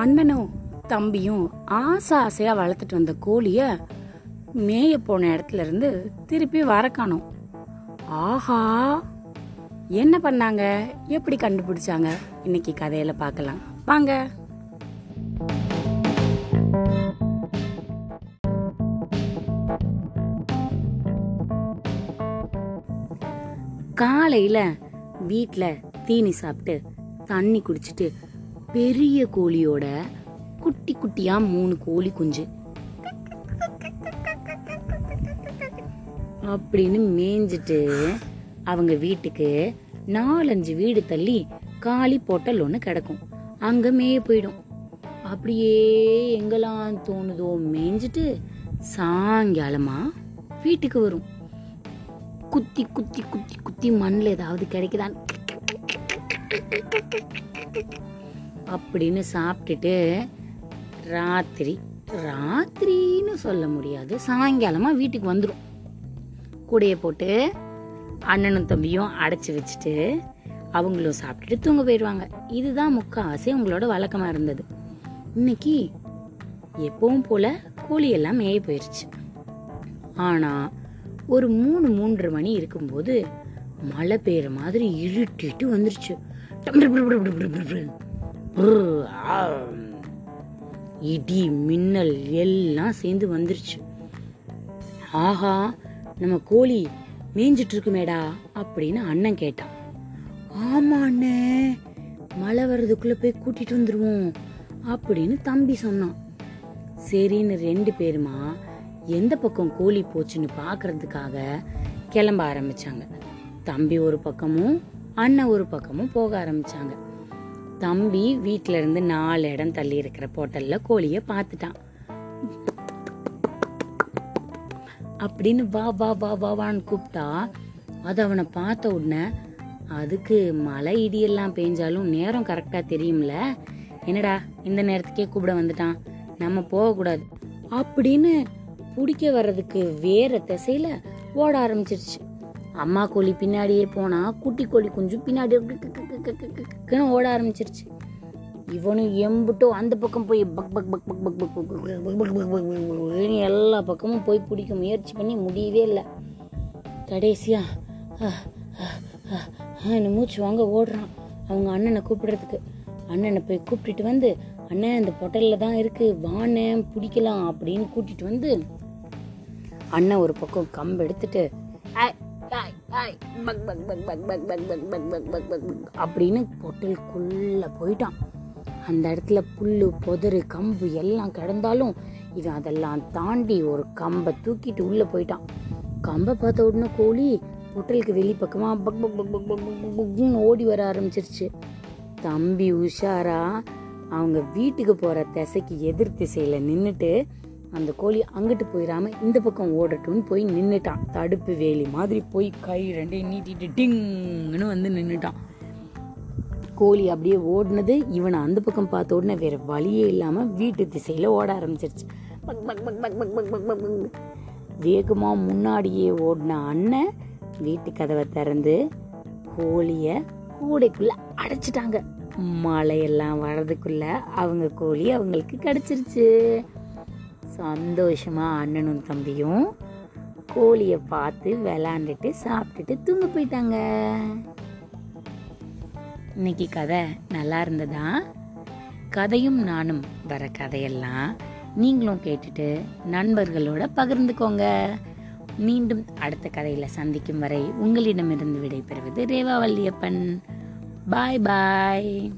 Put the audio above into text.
அண்ணனும் தம்பியும் ஆசை ஆசையா வளர்த்துட்டு வந்த கோழிய மேய போன இடத்துல இருந்து திருப்பி வர காணோம். ஆஹா! என்ன பண்ணாங்க? எப்படி கண்டுபிடிச்சாங்க? இன்னைக்கு கதையில பார்க்கலாம். வாங்க. காலையில வீட்டில் தீனி சாப்பிட்டு தண்ணி குடிச்சிட்டு பெரிய கோழியோட குட்டி குட்டியா மூணு கோழி குஞ்சு. அப்படின்னு மேய்ஞ்சிட்டு அவங்க வீட்டுக்கு நாலஞ்சு வீடு தள்ளி காலி போட்டல் ஒன்று கிடக்கும். அங்க மேய போயிடும். அப்படியே எங்கெல்லாம் தோணுதோ மேய்ஞ்சிட்டு சாயங்காலமா வீட்டுக்கு வரும். குத்தி குத்தி குத்தி குத்தி மண்ணில் ஏதாவது கிடைக்குதான் அப்படின்னு சாப்பிட்டுட்டு ராத்திரி ராத்திரின்னு சொல்ல முடியாது. சாயங்காலமாக வீட்டுக்கு வந்துடும் கூடைய போட்டு அண்ணனும் தம்பியும் அடைச்சி வச்சுட்டு அவங்களும் சாப்பிட்டுட்டு தூங்க போயிடுவாங்க. இதுதான் முக்காவாசி உங்களோட வழக்கமாக இருந்தது. இன்னைக்கு எப்பவும் போல கோழியெல்லாம் மேய போயிருச்சு. ஆனால் ஒரு மூணு மூன்று மணி இருக்கும்போது மழை பெய்யுற மாதிரி இருட்டிட்டு வந்துருச்சு. இடி மின்னல் எல்லாம் சேர்ந்து வந்துருச்சு. ஆஹா நம்ம கோழி மேய்ஞ்சிட்டு இருக்குமேடா அப்படின்னு அண்ணன் கேட்டான். ஆமா அண்ணே மழை வர்றதுக்குள்ள போய் கூட்டிட்டு வந்துருவோம் அப்படின்னு தம்பி சொன்னான். சரின்னு ரெண்டு பேருமா எந்த பக்கம் கோழி போச்சுன்னு பார்க்கறதுக்காக கிளம்ப ஆரம்பிச்சாங்க. தம்பி ஒரு பக்கமும் அண்ணன் ஒரு பக்கமும் போக ஆரம்பிச்சாங்க. தம்பி வீட்டில இருந்து நாலு இடம் தள்ளி இருக்கிற போட்டல்ல கோழிய பார்த்துட்டான் அப்படின்னு வா வா வா வா வான்னு கூப்பிட்டா அது அவனை பார்த்த உடனே அதுக்கு மழை இடியெல்லாம் பெஞ்சாலும் நேரம் கரெக்டா தெரியும்ல. என்னடா இந்த நேரத்துக்கே கூப்பிட வந்துட்டான். நம்ம போகக்கூடாது அப்படின்னு பிடிக்க வர்றதுக்கு வேற திசையில ஓட ஆரம்பிச்சிருச்சு. அம்மா கோழி பின்னாடியே போனா குட்டி கோழி குஞ்சு பின்னாடி ஓட ஆரம்பிச்சிருச்சு இவனும் எம்புட்டோ அந்த பக்கம் போய் பக் பக் பக் பக் பக் பக் பக் பக் பக் பக் பக் பக் எல்லா பக்கமும் போய் பிடிக்க முயற்சி பண்ணி முடியவே இல்லை கடைசியா என்ன மூச்சு வாங்க ஓடுறான் அவங்க அண்ணனை கூப்பிடுறதுக்கு அண்ணனை போய் கூப்பிட்டுட்டு வந்து அண்ணன் இந்த பொட்டலில் தான் இருக்குது வானேன் பிடிக்கலாம் அப்படின்னு கூட்டிகிட்டு வந்து அண்ணன் ஒரு பக்கம் கம்பு எடுத்துட்டு அப்படின்னு பொட்டலுக்குள்ளே போயிட்டான் அந்த இடத்துல புல் பொதரு கம்பு எல்லாம் கிடந்தாலும் இவன் அதெல்லாம் தாண்டி ஒரு கம்பை தூக்கிட்டு உள்ளே போயிட்டான் கம்பை பார்த்த உடனே கோழி பொட்டலுக்கு வெளிப்பக்கமாக பக் பக் பக் பக் பக் பக் பக்னு ஓடி வர ஆரம்பிச்சிருச்சு தம்பி உஷாரா அவங்க வீட்டுக்கு போகிற திசைக்கு எதிர் திசையில் நின்றுட்டு அந்த கோழி அங்கிட்டு போயிடாம இந்த பக்கம் ஓடட்டும்னு போய் நின்றுட்டான் தடுப்பு வேலி மாதிரி போய் கை ரெண்டையும் நீட்டிட்டு டிங்னு வந்து நின்றுட்டான் கோழி அப்படியே ஓடினது இவனை அந்த பக்கம் பார்த்த உடனே வேற வழியே இல்லாமல் வீட்டு திசையில் ஓட ஆரம்பிச்சிருச்சு. வேகமாக முன்னாடியே ஓடின அண்ணன் வீட்டு கதவை திறந்து கோழியை கூடைக்குள்ளே அடைச்சிட்டாங்க. மழையெல்லாம் வர்றதுக்குள்ள அவங்க கோழி அவங்களுக்கு கிடச்சிருச்சு. சந்தோஷமாக அண்ணனும் தம்பியும் கோழியை பார்த்து விளாண்டுட்டு சாப்பிட்டுட்டு தூங்க போயிட்டாங்க. இன்னைக்கு கதை நல்லா இருந்ததா? கதையும் நானும் வர கதையெல்லாம் நீங்களும் கேட்டுட்டு நண்பர்களோட பகிர்ந்துக்கோங்க. மீண்டும் அடுத்த கதையில சந்திக்கும் வரை உங்களிடமிருந்து விடைபெறுவது ரேவா வள்ளியப்பன். பாய் பாய்.